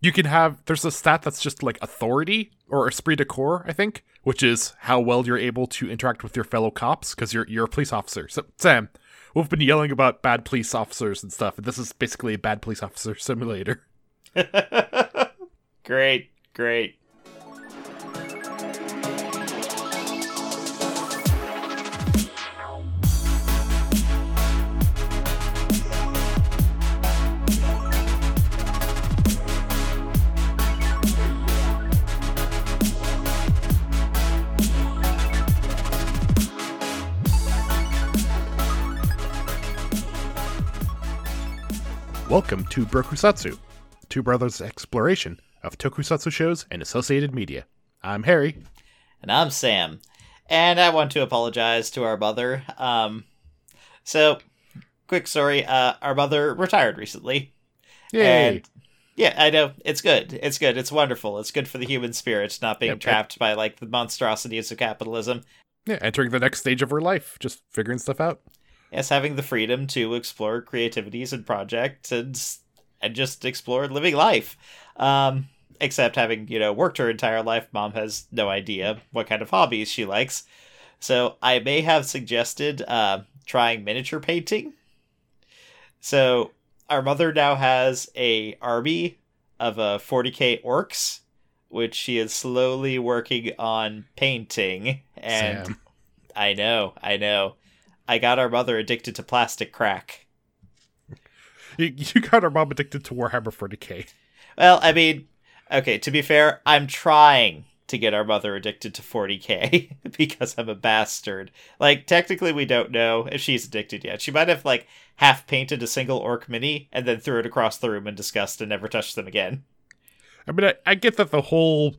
you can have there's a stat that's just like authority or esprit de corps, I think, which is how well you're able to interact with your fellow cops because you're you're a police officer. So Sam, we've been yelling about bad police officers and stuff, and this is basically a bad police officer simulator. great, great. Welcome to Brokusatsu, Two Brothers' exploration of tokusatsu shows and associated media. I'm Harry. And I'm Sam. And I want to apologize to our mother. Um, so, quick story uh, our mother retired recently. Yay! And yeah, I know. It's good. It's good. It's wonderful. It's good for the human spirit not being Yep, yep. trapped by like the monstrosities of capitalism. yeah, entering the next stage of her life, just figuring stuff out. Yes, having the freedom to explore creativities and projects and and just explore living life. Um, except having you know worked her entire life, mom has no idea what kind of hobbies she likes. So I may have suggested uh, trying miniature painting. So our mother now has a army of a 40k orcs, which she is slowly working on painting. And Sam. I know, I know. I got our mother addicted to plastic crack. You, you got our mom addicted to Warhammer 40k. Well, I mean, okay, to be fair, I'm trying to get our mother addicted to 40k because I'm a bastard. Like, technically, we don't know if she's addicted yet. She might have, like, half painted a single orc mini and then threw it across the room in disgust and never touched them again. I mean, I, I get that the whole,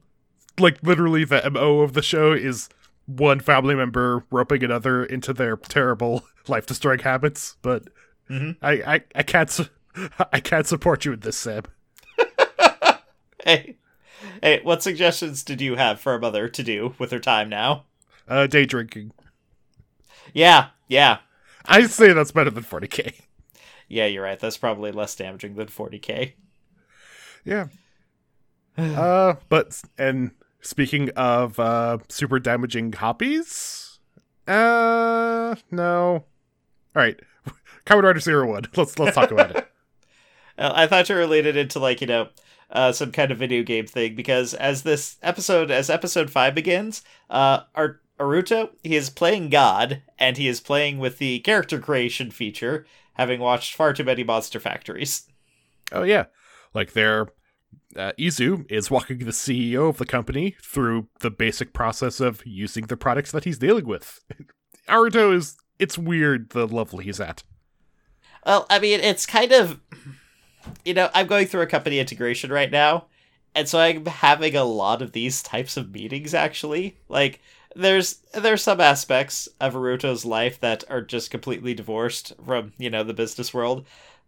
like, literally the MO of the show is one family member roping another into their terrible life destroying habits, but Mhm. I, I, I can't su- I can't support you in this, Sam. Hey, hey, what suggestions did you have for a mother to do with her time now? Uh, day drinking. Yeah, yeah. I say that's better than 40k. Yeah, you're right. That's probably less damaging than 40k. Yeah. uh, but and speaking of uh super damaging copies, uh, no. All right, Kamen Rider Zero One. Let's let's talk about it. Uh, I thought you related it to like you know uh, some kind of video game thing because as this episode as episode five begins, uh, Ar- Aruto he is playing God and he is playing with the character creation feature, having watched far too many Monster Factories. Oh yeah, like they're. Uh, Izu is walking the CEO of the company through the basic process of using the products that he's dealing with. Aruto is it's weird the level he's at. Well, I mean, it's kind of you know I'm going through a company integration right now, and so I'm having a lot of these types of meetings. Actually, like there's there's some aspects of Aruto's life that are just completely divorced from you know the business world,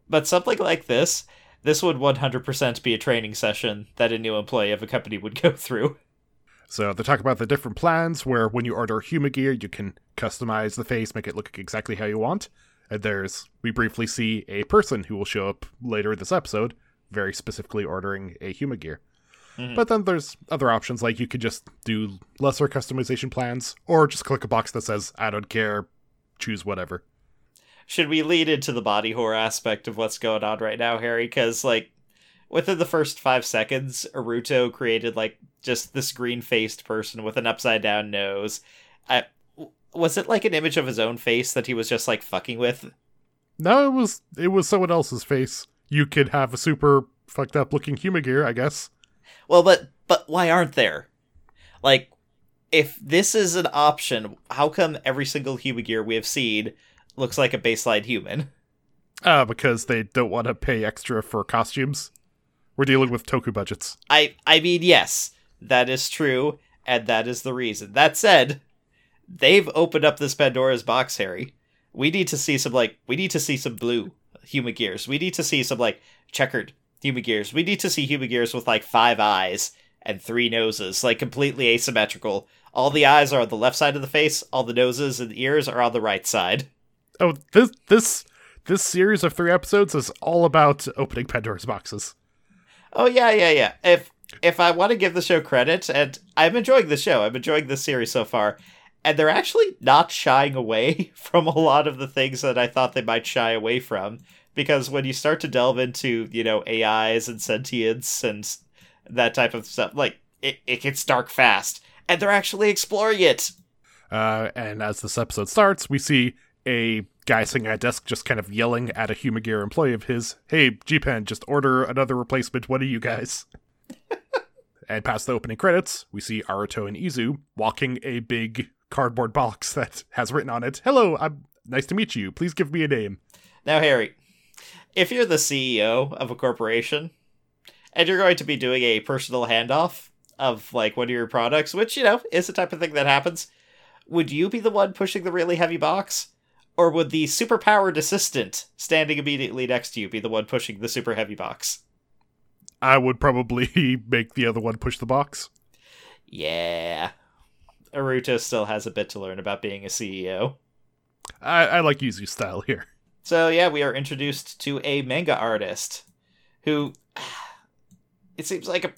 but something like this, this would 100% be a training session that a new employee of a company would go through. So they talk about the different plans where when you order Humagear, you can customize the face, make it look exactly how you want. And there's we briefly see a person who will show up later in this episode, very specifically ordering a Humagear. Mhm. But then there's other options like you could just do lesser customization plans, or just click a box that says I don't care, choose whatever. Should we lead into the body horror aspect of what's going on right now, Harry? Because like within the first five seconds, Aruto created like just this green faced person with an upside down nose. I, was it like an image of his own face that he was just like fucking with? No, it was it was someone else's face. You could have a super fucked up looking Humagear, I guess. Well, but but why aren't there? Like, if this is an option, how come every single human gear we have seen looks like a baseline human? Uh, because they don't want to pay extra for costumes. We're dealing with toku budgets. I I mean, yes, that is true, and that is the reason. That said, they've opened up this Pandora's box, Harry. We need to see some like we need to see some blue human gears. We need to see some like checkered human gears. We need to see human gears with like five eyes and three noses, like completely asymmetrical. All the eyes are on the left side of the face, all the noses and ears are on the right side. Oh, this this this series of three episodes is all about opening Pandora's boxes. Oh yeah, yeah, yeah. If if I want to give the show credit, and I'm enjoying the show, I'm enjoying the series so far, and they're actually not shying away from a lot of the things that I thought they might shy away from. Because when you start to delve into, you know, AIs and sentience and that type of stuff, like it, it gets dark fast, and they're actually exploring it. Uh, and as this episode starts, we see a guy sitting at a desk just kind of yelling at a Humagear employee of his, Hey, G-Pen, just order another replacement. What are you guys? and past the opening credits, we see Aruto and Izu walking a big cardboard box that has written on it, Hello, I'm nice to meet you. Please give me a name. Now, Harry, if you're the CEO of a corporation and you're going to be doing a personal handoff of like one of your products, which, you know, is the type of thing that happens, would you be the one pushing the really heavy box? Or would the superpowered assistant standing immediately next to you be the one pushing the super heavy box? I would probably make the other one push the box. Yeah. Aruto still has a bit to learn about being a CEO. I, I like Izu's style here. So, yeah, we are introduced to a manga artist who. It seems like a.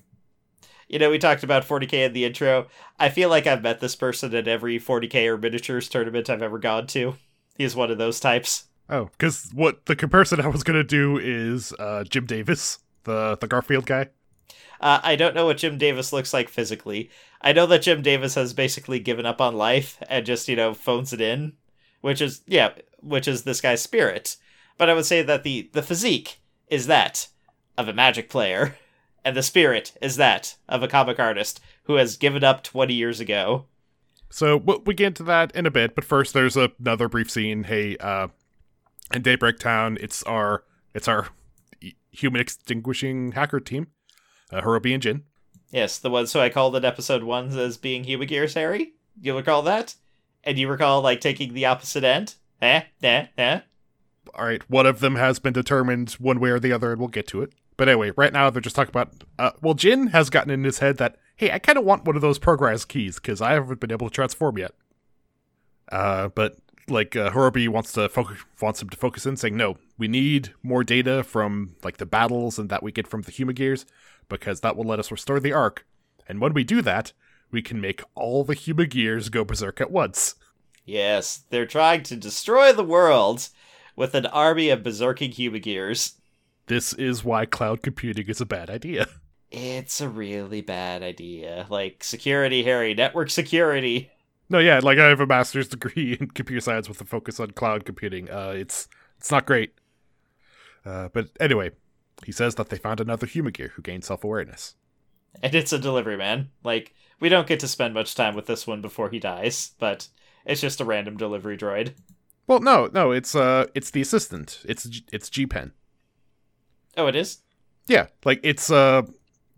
You know, we talked about 40k in the intro. I feel like I've met this person at every 40k or miniatures tournament I've ever gone to. He's one of those types. Oh, because what the comparison I was gonna do is uh, Jim Davis, the the Garfield guy. Uh, I don't know what Jim Davis looks like physically. I know that Jim Davis has basically given up on life and just you know phones it in, which is yeah, which is this guy's spirit. But I would say that the the physique is that of a magic player, and the spirit is that of a comic artist who has given up twenty years ago. So we'll, we get into that in a bit, but first there's another brief scene. Hey, uh, in Daybreak Town, it's our it's our human extinguishing hacker team, uh, Horobi and Jin. Yes, the ones who I called in episode one as being Human Gears, Harry. You recall that? And you recall like taking the opposite end? Eh? Eh? Eh? All right, one of them has been determined one way or the other, and we'll get to it. But anyway, right now they're just talking about. Uh, well, Jin has gotten in his head that hey, I kind of want one of those progress keys because I haven't been able to transform yet. Uh, but like uh, Horobi wants to focus, wants him to focus in, saying no, we need more data from like the battles and that we get from the Humagears because that will let us restore the Ark. And when we do that, we can make all the Humagears go berserk at once. Yes, they're trying to destroy the world with an army of berserking Humagears. This is why cloud computing is a bad idea. It's a really bad idea. Like security, Harry, network security. No, yeah, like I have a master's degree in computer science with a focus on cloud computing. Uh, it's it's not great. Uh, but anyway, he says that they found another Humagear who gained self awareness. And it's a delivery man. Like, we don't get to spend much time with this one before he dies, but it's just a random delivery droid. Well, no, no, it's uh, it's the assistant. It's it's G Pen. Oh, it is. Yeah, like it's uh,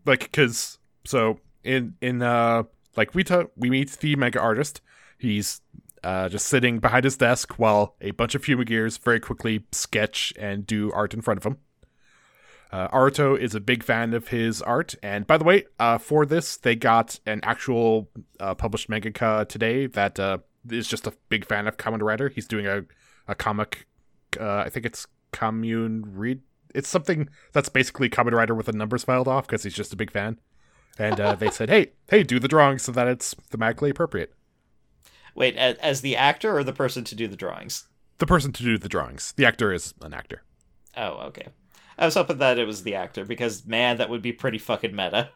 like because so in in uh, like we we meet the manga artist. He's uh, just sitting behind his desk while a bunch of Humagears very quickly sketch and do art in front of him. Uh, Aruto is a big fan of his art, and by the way, uh, for this they got an actual uh, published mangaka today that uh, is just a big fan of Kamen Rider. He's doing a a comic, uh, I think it's Commune Read. It's something that's basically Kamen Rider with the numbers filed off because he's just a big fan. And uh, they said, "Hey, hey, do the drawings so that it's thematically appropriate." Wait, as, as the actor or the person to do the drawings? The person to do the drawings. The actor is an actor. Oh, okay. I was hoping that it was the actor because man, that would be pretty fucking meta.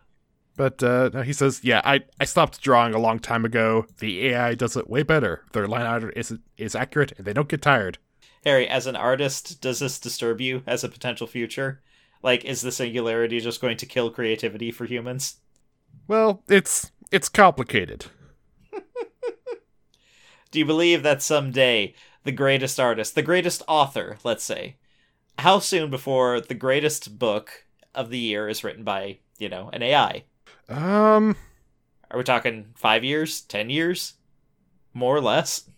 But uh, no, he says, "Yeah, I, I stopped drawing a long time ago. The AI does it way better. Their line art is is accurate, and they don't get tired." Harry, as an artist, does this disturb you as a potential future? Like, is the singularity just going to kill creativity for humans? Well, it's it's complicated. Do you believe that someday the greatest artist, the greatest author, let's say, how soon before the greatest book of the year is written by, you know, an AI? Um, Are we talking five years, ten years, more or less?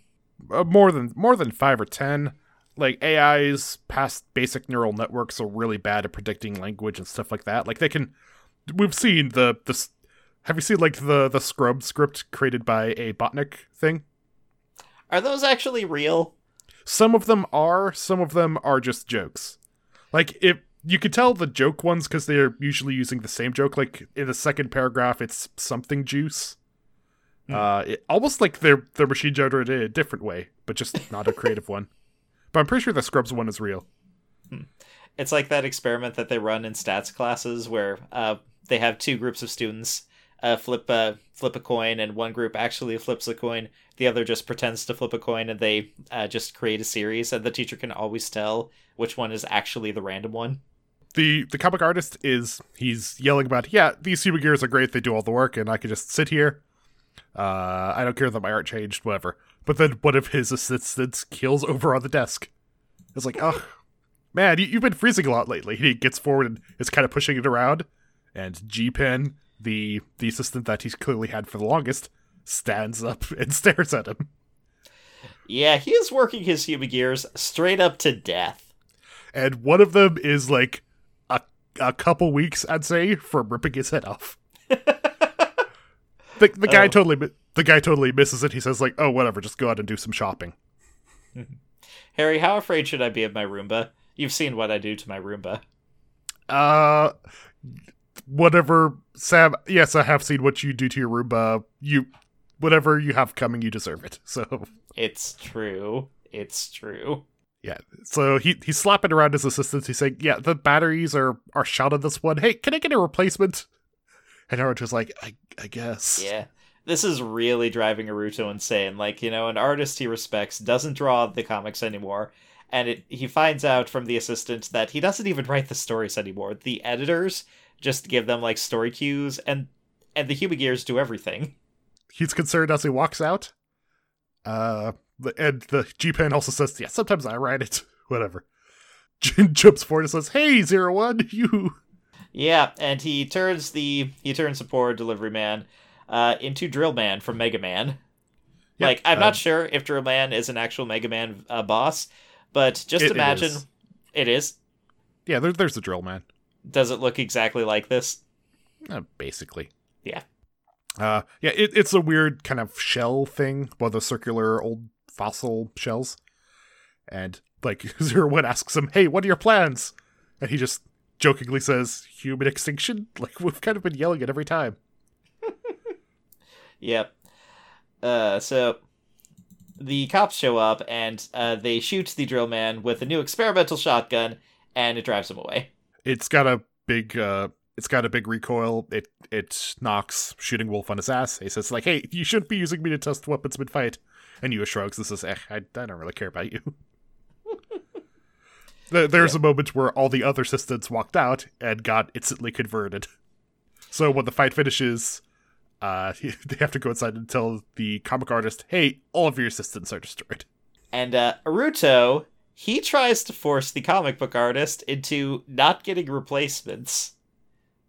uh, more than more than five or ten. Like AIs past basic neural networks are really bad at predicting language and stuff like that. Like they can, we've seen the the. Have you seen like the the scrub script created by a Botnik thing? Are those actually real? Some of them are, some of them are just jokes. Like if you could tell the joke ones because they're usually using the same joke. Like in the second paragraph, it's something juice. Hmm. Uh, it, almost like they're they're machine generated in a different way, but just not a creative one. But I'm pretty sure the Scrubs one is real. It's like that experiment that they run in stats classes where uh, they have two groups of students uh, flip a flip a coin, and one group actually flips a coin, the other just pretends to flip a coin, and they uh, just create a series, and the teacher can always tell which one is actually the random one. The the comic artist is he's yelling about yeah these super gears are great they do all the work and I can just sit here. Uh, I don't care that my art changed whatever. But then one of his assistants keels over on the desk. It's like oh man you, you've been freezing a lot lately. He gets forward and is kind of pushing it around, and G Pen the the assistant that he's clearly had for the longest stands up and stares at him. Yeah, he is working his human gears straight up to death. And one of them is like a a couple weeks, I'd say, from ripping his head off. the the guy Oh. totally the guy totally misses it. He says like, "Oh, whatever, just go out and do some shopping." Harry, how afraid should I be of my Roomba? You've seen what I do to my Roomba. Uh, whatever, Sam. Yes, I have seen what you do to your Roomba. You, whatever you have coming, you deserve it. So It's true. It's true. yeah, so he he's slapping around his assistants. He's saying, "Yeah, the batteries are are shot on this one. Hey, can I get a replacement?" And Aruto's like, "I I guess." Yeah. This is really driving Aruto insane. Like, you know, an artist he respects doesn't draw the comics anymore. And it, he finds out from the assistant that he doesn't even write the stories anymore. The editors just give them like story cues and and the human gears do everything. he's concerned as he walks out. Uh, the- and the G Pen also says, "Yeah, sometimes I write it. Whatever." Jin jumps forward and says, "Hey, Zero One, you." Yeah, and he turns the he turns the poor delivery man uh, into Drill Man from Mega Man. Yeah, like I'm um, not sure if Drill Man is an actual Mega Man uh, boss, but just It- it imagine is. it is. Yeah, there, there's the drill man. Does it look exactly like this? Uh, basically. Yeah. Uh, yeah, it, it's a weird kind of shell thing, one of the circular old fossil shells. And like Zero One asks him, "Hey, what are your plans?" And he just jokingly says, "Human extinction." Like we've kind of been yelling it every time. Yep. Uh, so the cops show up and uh, they shoot the drill man with a new experimental shotgun, and it drives him away. It's got a big uh it's got a big recoil. It it knocks shooting wolf on his ass. He says like, "Hey, you shouldn't be using me to test weapons mid fight." And Yua shrugs and says, eh, I, I don't really care about you. There- There's a moment where all the other assistants walked out and got instantly converted. So when the fight finishes, uh, they have to go inside and tell the comic artist, "Hey, all of your assistants are destroyed." And uh, Aruto, he tries to force the comic book artist into not getting replacements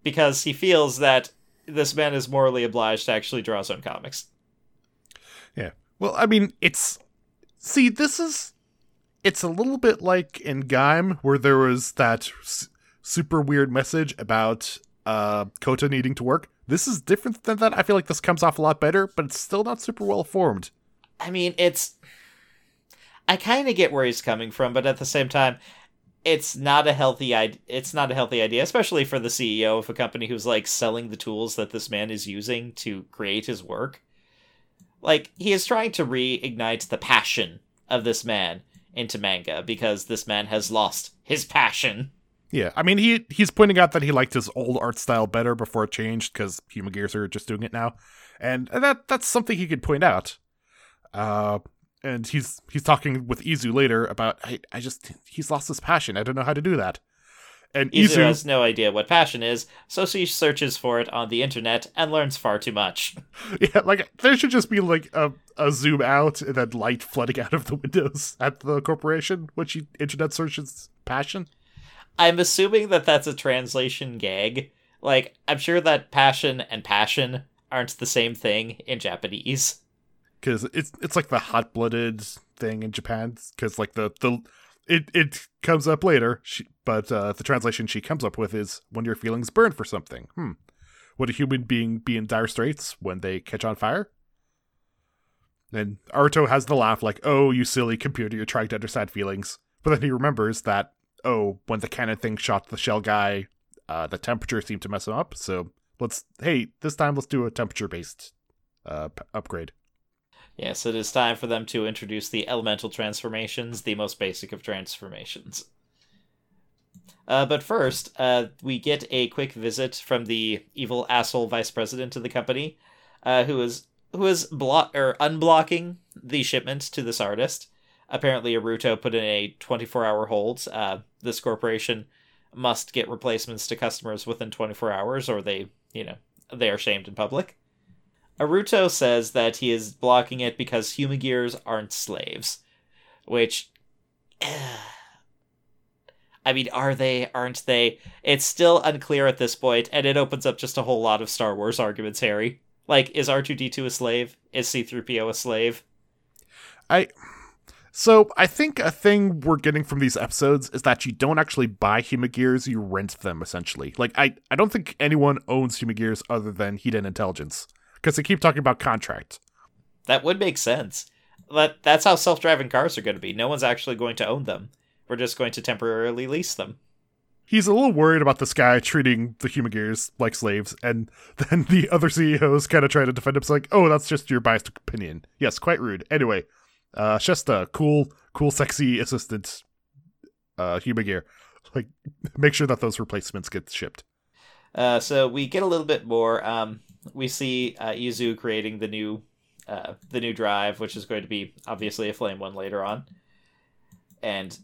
because he feels that this man is morally obliged to actually draw his own comics. Yeah. Well, I mean, it's see, this is it's a little bit like in Gaim where there was that s- super weird message about uh Kota needing to work. This is different than that. I feel like this comes off a lot better, but it's still not super well formed. I mean, it's. I kind of get where he's coming from, but at the same time, it's not a healthy idea. It's not a healthy idea, especially for the CEO of a company who's like selling the tools that this man is using to create his work. Like he is trying to reignite the passion of this man into manga because this man has lost his passion. Yeah, I mean he he's pointing out that he liked his old art style better before it changed because Human Gears are just doing it now, and that that's something he could point out. Uh, and he's he's talking with Izu later about I I just he's lost his passion. I don't know how to do that. And Izu Izu, has no idea what passion is, so she searches for it on the internet and learns far too much. yeah, like there should just be like a a zoom out and then light flooding out of the windows at the corporation when she internet searches passion. I'm assuming that that's a translation gag. Like, I'm sure that passion and passion aren't the same thing in Japanese. because it's it's like the hot blooded thing in Japan. Because like the the it it comes up later, she, but uh, the translation she comes up with is when your feelings burn for something. Hmm, would a human being be in dire straits when they catch on fire? And Aruto has the laugh like, "Oh, you silly computer, you're trying to understand feelings." But then he remembers that oh, when the cannon thing shot the shell guy, uh, the temperature seemed to mess him up. So let's, hey, this time let's do a temperature based uh, p- upgrade. Yes, it is time for them to introduce the elemental transformations, the most basic of transformations. Uh, but first, uh, we get a quick visit from the evil asshole vice president of the company, uh, who is who is block or unblocking the shipment to this artist. Apparently, Aruto put in a 24 hour hold. Uh, this corporation must get replacements to customers within 24 hours, or they, you know, they are shamed in public. Aruto says that he is blocking it because human gears aren't slaves, which. I mean, are they? Aren't they? It's still unclear at this point, and it opens up just a whole lot of Star Wars arguments, Harry. Like, is R2D2 a slave? Is C3PO a slave? I. So I think a thing we're getting from these episodes is that you don't actually buy Humagears, you rent them essentially. Like I, I don't think anyone owns Humagears other than Hiden Intelligence. Because they keep talking about contract. That would make sense. But that's how self driving cars are going to be. No one's actually going to own them. We're just going to temporarily lease them. He's a little worried about this guy treating the Humagears like slaves, and then the other CEOs kind of try to defend him. It's like, oh, that's just your biased opinion. Yes, quite rude. Anyway, uh, Shesta, cool, cool, sexy assistant, uh, human gear. Like, make sure that those replacements get shipped. Uh, so we get a little bit more. Um, we see uh, Izu creating the new, uh, the new drive, which is going to be obviously a flame one later on, and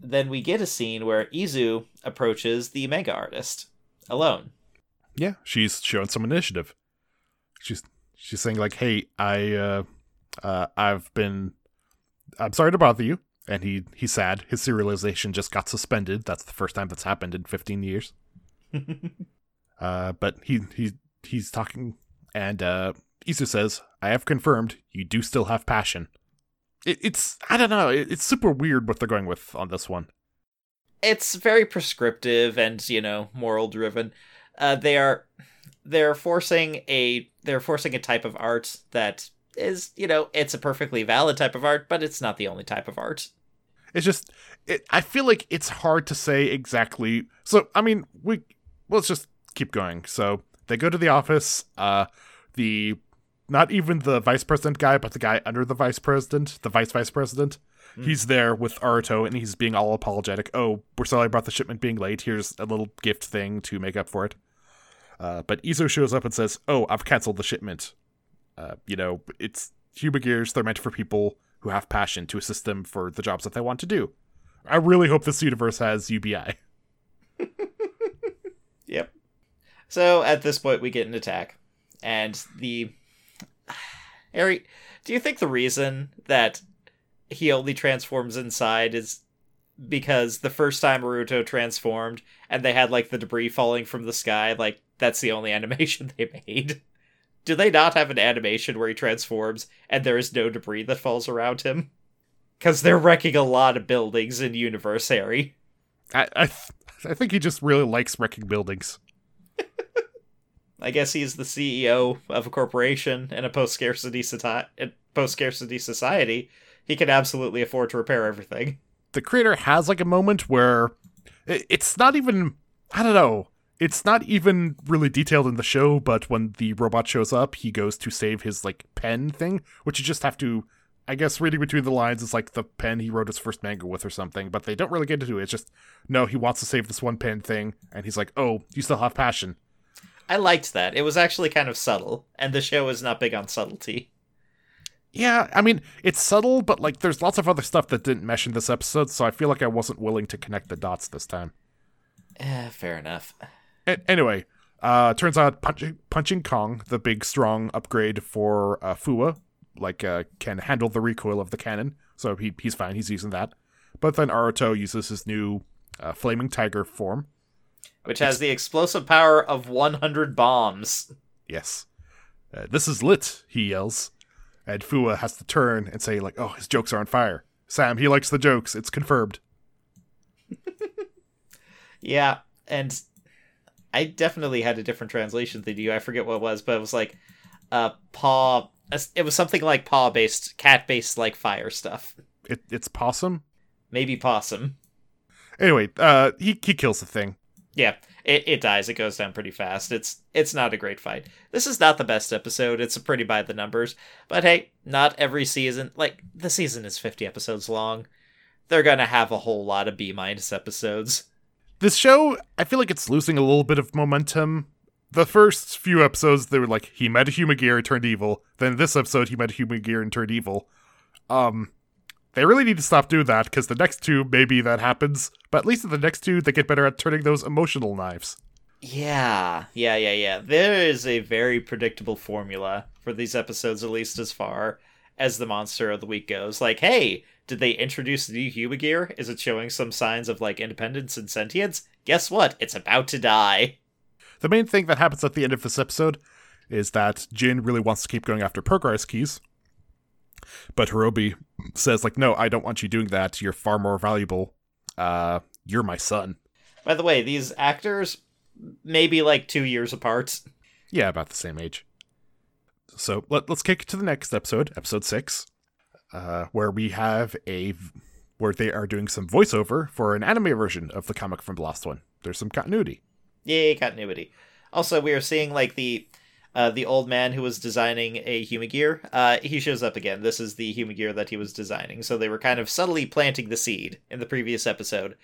then we get a scene where Izu approaches the manga artist alone. Yeah, she's showing some initiative. She's she's saying like, "Hey, I uh, uh, I've been I'm sorry to bother you." And he he's sad. His serialization just got suspended. That's the first time that's happened in 15 years. uh, but he he he's talking, and uh, Izu says, "I have confirmed you do still have passion." It, it's I don't know. It, it's super weird what they're going with on this one. It's very prescriptive and you know moral driven. Uh, they are they're forcing a they're forcing a type of art that is you know it's a perfectly valid type of art, but it's not the only type of art. It's just it, I feel like it's hard to say exactly. So I mean, we let's just keep going. So they go to the office. Uh, the not even the vice president guy, but the guy under the vice president, the vice vice president. Mm. He's there with Aruto, and he's being all apologetic. Oh, we're sorry about the shipment being late. Here's a little gift thing to make up for it. Uh, but Izu shows up and says, "Oh, I've canceled the shipment. Uh, you know, it's Humagears. They're meant for people who have passion to assist them for the jobs that they want to do. I really hope this universe has UBI." yep. So at this point, we get an attack, and the Harry, do you think the reason that he only transforms inside is because the first time Aruto transformed and they had like the debris falling from the sky, like that's the only animation they made? Do they not have an animation where he transforms and there is no debris that falls around him? Because they're wrecking a lot of buildings in Universe, Harry. I I, th- I think he just really likes wrecking buildings. I guess he's the CEO of a corporation in a post scarcity post scarcity society. He can absolutely afford to repair everything. The creator has like a moment where it's not even I don't know. It's not even really detailed in the show, but when the robot shows up, he goes to save his like pen thing, which you just have to I guess reading between the lines is like the pen he wrote his first manga with or something, but they don't really get into it. It's just no, he wants to save this one pen thing, and he's like, "Oh, you still have passion." I liked that. It was actually kind of subtle, and the show is not big on subtlety. Yeah, I mean, it's subtle, but like there's lots of other stuff that didn't mesh in this episode, so I feel like I wasn't willing to connect the dots this time. Eh, fair enough. A- anyway, uh turns out punching punching Kong, the big strong upgrade for uh, Fuwa, like uh, can handle the recoil of the cannon, so he he's fine. He's using that. But then Aruto uses his new uh, flaming tiger form, which has the explosive power of 100 bombs. Yes. Uh, this is lit, he yells. And Fuwa has to turn and say, like, oh, his jokes are on fire. Sam, he likes the jokes. It's confirmed. yeah, and I definitely had a different translation than you. I forget what it was, but it was like uh paw it was something like paw based cat based like fire stuff. It, it's possum? Maybe possum Anyway, uh, he he kills the thing. Yeah, it, it dies. It goes down pretty fast. It's it's not a great fight. This is not the best episode. It's pretty by the numbers. But hey, not every season. Like the season is fifty episodes long. They're gonna have a whole lot of B minus episodes. This show, I feel like it's losing a little bit of momentum. The first few episodes, they were like he met a human gear and turned evil. Then this episode, he met a human gear and turned evil. Um, they really need to stop doing that because the next two, maybe that happens. But at least in the next two, they get better at turning those emotional knives. Yeah, yeah, yeah, yeah. There is a very predictable formula for these episodes, at least as far as the monster of the week goes. Like, hey, did they introduce the new human gear? Is it showing some signs of like independence and sentience? Guess what? It's about to die. The main thing that happens at the end of this episode is that Jin really wants to keep going after progress keys. But Horobi says, like, no, I don't want you doing that. You're far more valuable. Uh, you're my son. By the way, these actors maybe like two years apart. Yeah, about the same age. So let, let's kick to the next episode, episode six, uh, where we have a where they are doing some voiceover for an anime version of the comic from the last one. There's some continuity. Yay, continuity. Also, we are seeing like the uh, the old man who was designing a Humagear. Uh, he shows up again. This is the Humagear that he was designing. So they were kind of subtly planting the seed in the previous episode.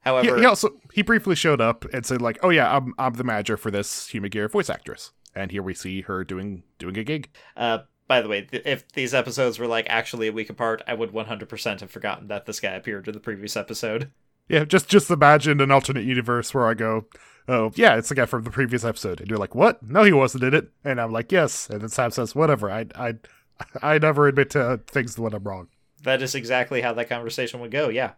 However, he, he also he briefly showed up and said like, "Oh yeah, I'm I'm the manager for this Humagear voice actress." And here we see her doing doing a gig. Uh, by the way, th- if these episodes were like actually a week apart, I would 100% have forgotten that this guy appeared in the previous episode. Yeah, just just imagine an alternate universe where I go, oh yeah, it's the guy from the previous episode, and you're like, what? No, he wasn't in it, and I'm like, yes, and then Sam says, whatever. I I I never admit to things when I'm wrong. That is exactly how that conversation would go. Yeah.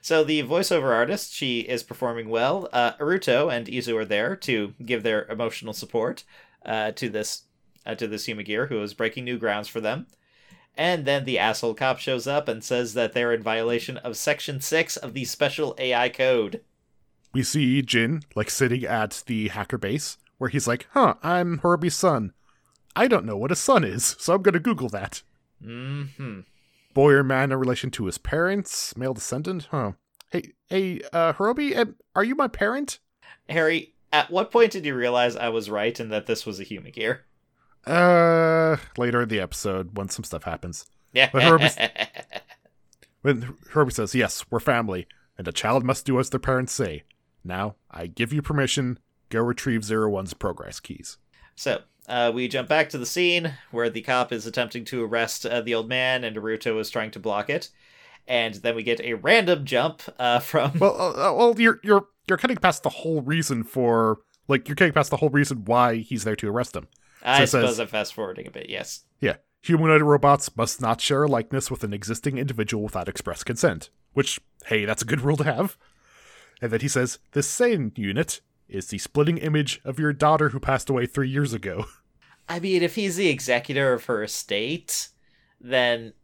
So the voiceover artist, she is performing well. Uh, Aruto and Izu are there to give their emotional support uh, to this uh, to this Humagear who is breaking new grounds for them. And then the asshole cop shows up and says that they're in violation of Section 6 of the Special AI Code. We see Jin, like, sitting at the hacker base, where he's like, huh, I'm Herbie's son. I don't know what a son is, so I'm gonna Google that. hmm Boy or man in relation to his parents? Male descendant? Huh. Hey, hey, uh, Horobi, are you my parent? Harry, at what point did you realize I was right and that this was a Humagear? Uh, later in the episode when some stuff happens. Yeah. When Herbie, when Herbie says, "Yes, we're family, and a child must do as their parents say." Now, I give you permission. Go retrieve Zero One's progress keys. So, uh, we jump back to the scene where the cop is attempting to arrest uh, the old man, and Aruto is trying to block it. And then we get a random jump uh, from. Well, uh, well, you're you're you're cutting past the whole reason for like you're cutting past the whole reason why he's there to arrest him. I So it suppose says- I'm fast forwarding a bit. Yes. Yeah, humanoid robots must not share a likeness with an existing individual without express consent. Which, hey, that's a good rule to have. And then he says, "This same unit is the splitting image of your daughter who passed away three years ago." I mean, if he's the executor of her estate, then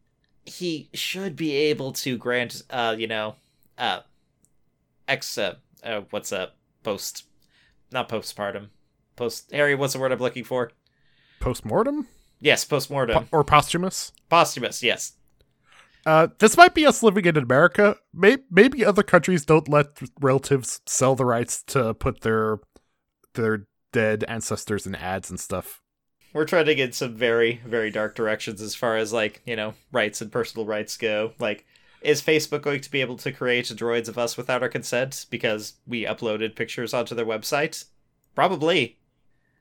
he should be able to grant, uh, you know, uh, ex, uh, uh what's up, post, not postpartum, post. Harry, what's the word I'm looking for? Postmortem Yes, postmortem, Po- or posthumous. posthumous. Yes. Uh, this might be us living in America. Maybe, maybe other countries don't let relatives sell the rights to put their their dead ancestors in ads and stuff. We're trying to get some very, very dark directions as far as like you know rights and personal rights go. Like, is Facebook going to be able to create droids of us without our consent because we uploaded pictures onto their website? Probably.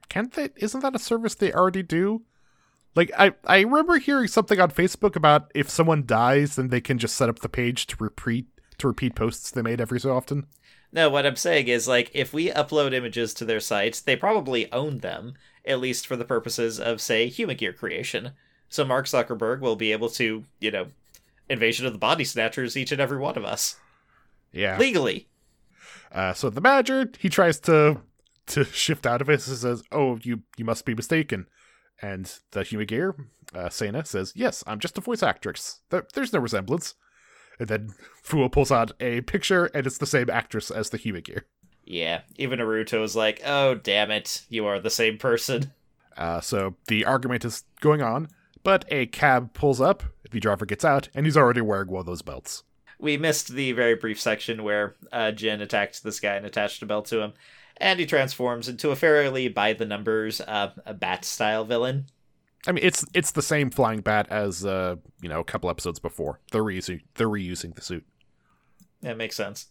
Can't they? Isn't that a service they already do? Like I, I remember hearing something on Facebook about if someone dies, then they can just set up the page to repeat to repeat posts they made every so often. No, what I'm saying is like if we upload images to their site, they probably own them, at least for the purposes of say human gear creation. So Mark Zuckerberg will be able to, you know, invasion of the body snatchers each and every one of us Yeah. legally. Uh, so the manager he tries to to shift out of it. and says, "Oh, you you must be mistaken." And the human gear, uh, Sena says, "Yes, I'm just a voice actress. There, there's no resemblance." And then Fuwa pulls out a picture, and it's the same actress as the human gear. Yeah, even Aruto is like, "Oh, damn it, you are the same person." Uh, so the argument is going on, but a cab pulls up. The driver gets out, and he's already wearing one of those belts. we missed the very brief section where uh, Jin attacked this guy and attached a belt to him, and he transforms into a fairly by the numbers uh, a bat style villain. I mean, it's it's the same flying bat as uh, you know a couple episodes before. They're reusing they're reusing the suit. That makes sense.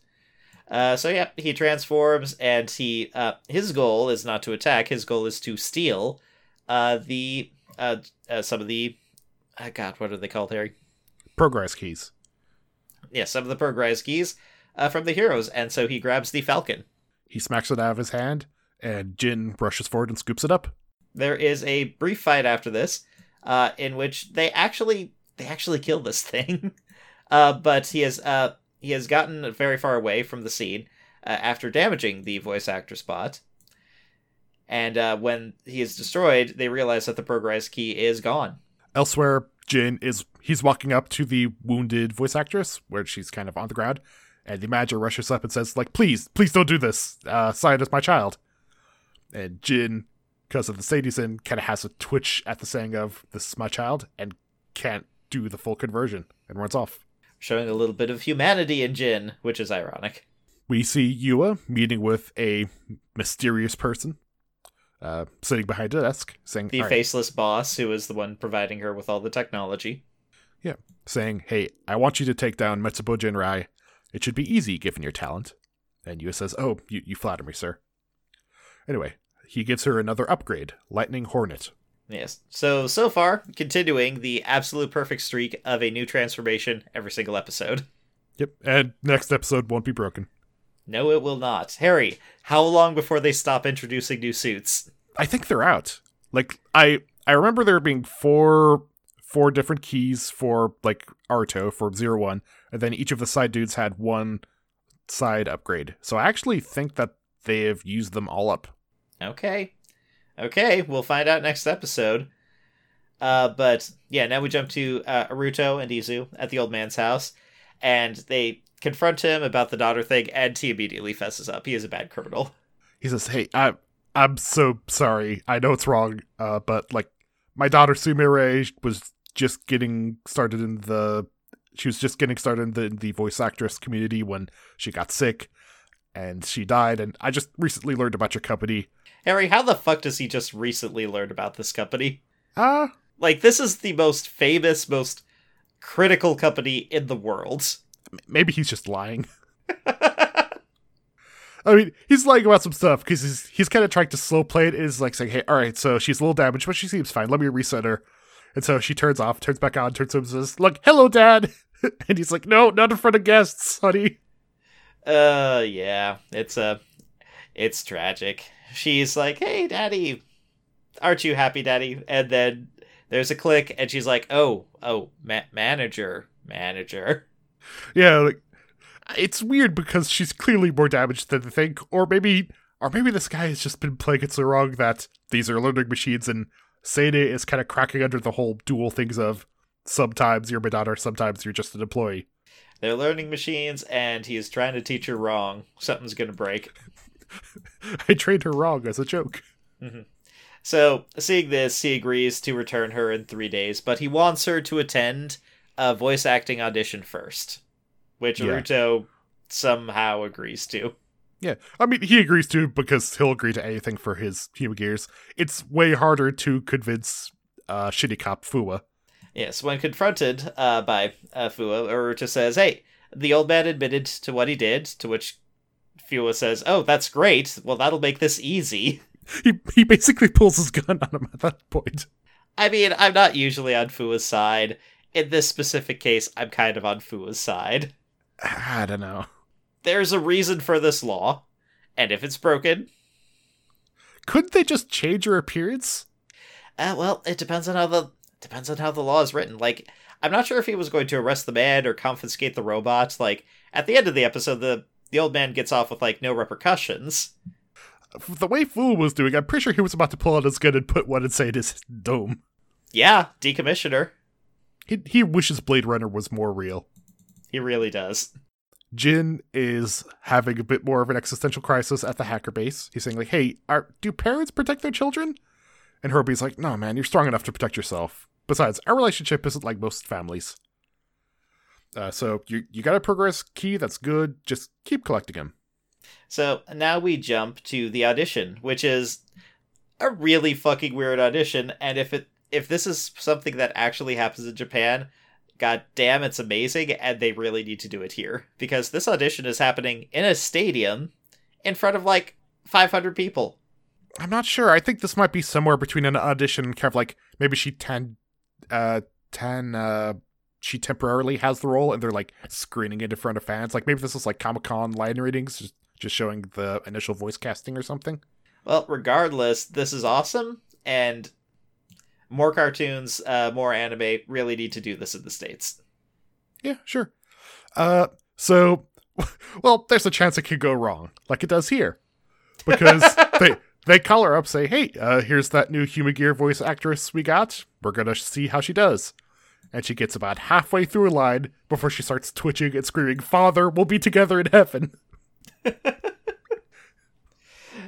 Uh, so yeah, he transforms, and he uh, his goal is not to attack. His goal is to steal uh, the uh, uh, some of the uh, God, what are they called, Harry? Progress keys. Yeah, some of the progress keys uh, from the heroes, and so he grabs the falcon. He smacks it out of his hand, and Jin rushes forward and scoops it up. There is a brief fight after this, uh, in which they actually they actually kill this thing, uh, but he has uh, he has gotten very far away from the scene uh, after damaging the voice actor spot. And uh, when he is destroyed, they realize that the progress key is gone. Elsewhere, Jin is he's walking up to the wounded voice actress where she's kind of on the ground, and the manager rushes up and says, "Like, please, please don't do this. Uh, is my child." And Jin, because of the in, kind of has a twitch at the saying of "This is my child" and can't do the full conversion and runs off. Showing a little bit of humanity in Jin, which is ironic. We see Yua meeting with a mysterious person, uh, sitting behind a desk, saying, The "All right," faceless boss, who is the one providing her with all the technology. Yeah saying, "Hey, I want you to take down Metsubo Jinrai. It should be easy given your talent." And Yua says, "Oh, you, you flatter me, sir." Anyway, he gives her another upgrade, Lightning Hornet. Yes. So so far, continuing the absolute perfect streak of a new transformation every single episode. Yep, and next episode won't be broken. No, it will not. Harry, how long before they stop introducing new suits? I think they're out. Like I I remember there being four four different keys for like Aruto for zero one, and then each of the side dudes had one side upgrade. So I actually think that they have used them all up. Okay. Okay, we'll find out next episode. Uh, but yeah, now we jump to uh, Aruto and Izu at the old man's house, and they confront him about the daughter thing, and he immediately fesses up. He is a bad criminal. He says, "Hey, I I'm so sorry. I know it's wrong, uh, but like my daughter Sumire was just getting started in the she was just getting started in the, in the voice actress community when she got sick and she died and I just recently learned about your company. Harry, how the fuck does he just recently learn about this company? Ah, Like, this is the most famous, most critical company in the world. maybe he's just lying. I mean, he's lying about some stuff because he's he's kind of trying to slow play it. Is like saying, "Hey, all right, so she's a little damaged, but she seems fine. Let me reset her." And so she turns off, turns back on, turns to him, and says, "Look, hello, Dad." and he's like, "No, not in front of guests, honey." Uh, yeah, it's uh, it's tragic. She's like, "Hey, Daddy, aren't you happy, Daddy?" And then there's a click, and she's like, "Oh, oh, ma- manager, manager." Yeah, like it's weird because she's clearly more damaged than they think, or maybe, or maybe this guy has just been playing it so wrong that these are learning machines, and Seide is kind of cracking under the whole dual things of sometimes you're my daughter, sometimes you're just an employee. They're learning machines, and he is trying to teach her wrong. Something's gonna break. I trained her wrong as a joke. Mm-hmm. So, seeing this, he agrees to return her in three days, but he wants her to attend a voice acting audition first, which Yeah. Aruto somehow agrees to. Yeah, I mean, he agrees to because he'll agree to anything for his Human Gears. It's way harder to convince uh, shitty cop Fuwa. Yes, when confronted uh, by uh, Fuwa, Aruto says, Hey, the old man admitted to what he did, to which Fuwa says, Oh, that's great. Well, that'll make this easy. He he basically pulls his gun on him at that point. I mean, I'm not usually on Fuwa's side. In this specific case, I'm kind of on Fuwa's side. I don't know. There's a reason for this law, and if it's broken, Couldn't they just change your appearance? uh, well, it depends on how the depends on how the law is written. Like, I'm not sure if he was going to arrest the man or confiscate the robot. Like, at the end of the episode, the the old man gets off with like no repercussions. The way Fuwa was doing, I'm pretty sure he was about to pull out his gun and put one inside his dome. Yeah, decommissioner. He he wishes Blade Runner was more real. He really does. Jin is having a bit more of an existential crisis at the hacker base. He's saying like, "Hey, are do parents protect their children?" And Herbie's like, "No, man, you're strong enough to protect yourself. Besides, our relationship isn't like most families." Uh, so you you got a progress key. That's good. Just keep collecting them. So now we jump to the audition, which is a really fucking weird audition. And if it if this is something that actually happens in Japan, god damn, it's amazing, and they really need to do it here because this audition is happening in a stadium in front of like 500 people. I'm not sure. I think this might be somewhere between an audition and kind of like maybe she ten, uh, ten, uh, she temporarily has the role and they're like screening it in front of fans. Like maybe this is like Comic Con line readings, just just showing the initial voice casting or something. Well, regardless, this is awesome, and more cartoons, uh, more anime really need to do this in the states. Yeah, sure. Uh, so, well, there's a chance it could go wrong, like it does here, because they they call her up, say, "Hey, uh, here's that new Humagear voice actress we got. We're gonna see how she does." And she gets about halfway through a line before she starts twitching and screaming, "Father, we'll be together in heaven." uh,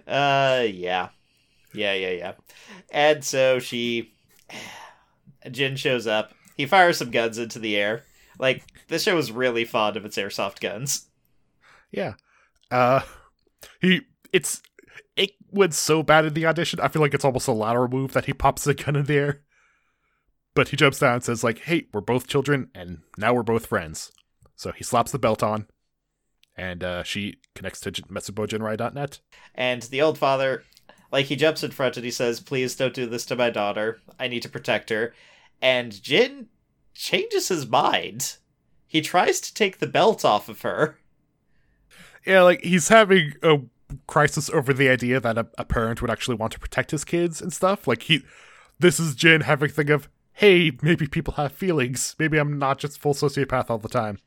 yeah, yeah, yeah, yeah. And so she, Jin shows up. He fires some guns into the air. Like this show is really fond of its airsoft guns. Yeah. Uh, he it's it went so bad in the audition. I feel like it's almost a lateral move that he pops the gun in the air. But he jumps down and says, like, hey, we're both children, and now we're both friends. So he slaps the belt on, and uh, she connects to MetsuboJinrai.net. And the old father, like, he jumps in front and he says, please don't do this to my daughter. I need to protect her. And Jin changes his mind. He tries to take the belt off of her. Yeah, like, he's having a crisis over the idea that a, a parent would actually want to protect his kids and stuff. Like, he. This is Jin having think of, hey, maybe people have feelings. Maybe I'm not just full sociopath all the time.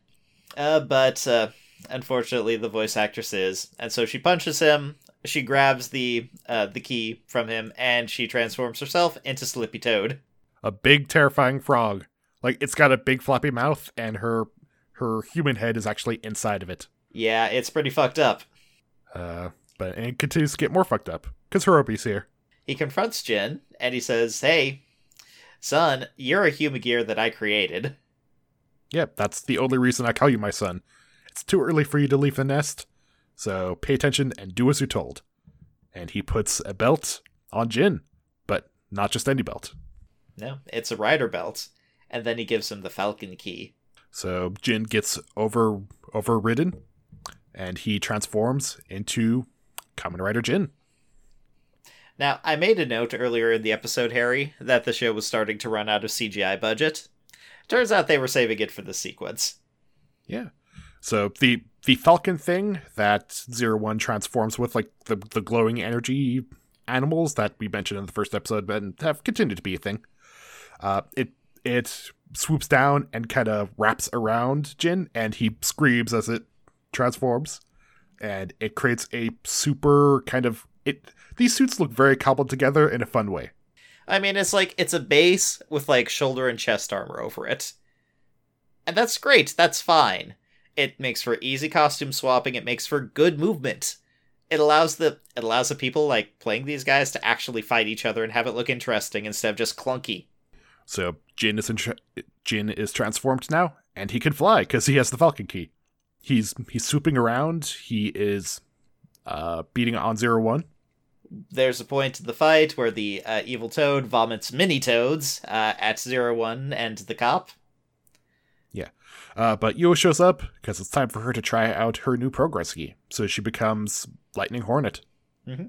Uh, but uh, unfortunately, the voice actress is, and so she punches him. She grabs the uh, the key from him, and she transforms herself into Slippy Toad. A big, terrifying frog. Like it's got a big floppy mouth, and her her human head is actually inside of it. Yeah, it's pretty fucked up. Uh, but and it continues to get more fucked up because Horobi's here. He confronts Jin, and he says, "Hey, son, you're a Humagear that I created." Yep, that's the only reason I call you my son. It's too early for you to leave the nest, so pay attention and do as you're told. And he puts a belt on Jin, but not just any belt. No, it's a rider belt, and then he gives him the Falcon key. So Jin gets over overridden, and he transforms into Kamen Rider Jin. Now, I made a note earlier in the episode, Harry, that the show was starting to run out of CGI budget. Turns out they were saving it for the sequence. Yeah. So the the Falcon thing that Zero One transforms with, like the the glowing energy animals that we mentioned in the first episode, and have continued to be a thing. Uh, it it swoops down and kind of wraps around Jin, and he screams as it transforms, and it creates a super kind of it. These suits look very cobbled together in a fun way. I mean, it's like it's a base with like shoulder and chest armor over it. And that's great. That's fine. It makes for easy costume swapping. It makes for good movement. It allows the it allows the people like playing these guys to actually fight each other and have it look interesting instead of just clunky. So Jin is tra- Jin is transformed now, and he can fly because he has the Falcon key. He's he's swooping around. He is uh, beating on zero one there's a point in the fight where the uh, evil toad vomits mini toads uh, at Zero One and the cop. Uh, but Yo shows up because it's time for her to try out her new progress key. So she becomes Lightning Hornet. Mm-hmm.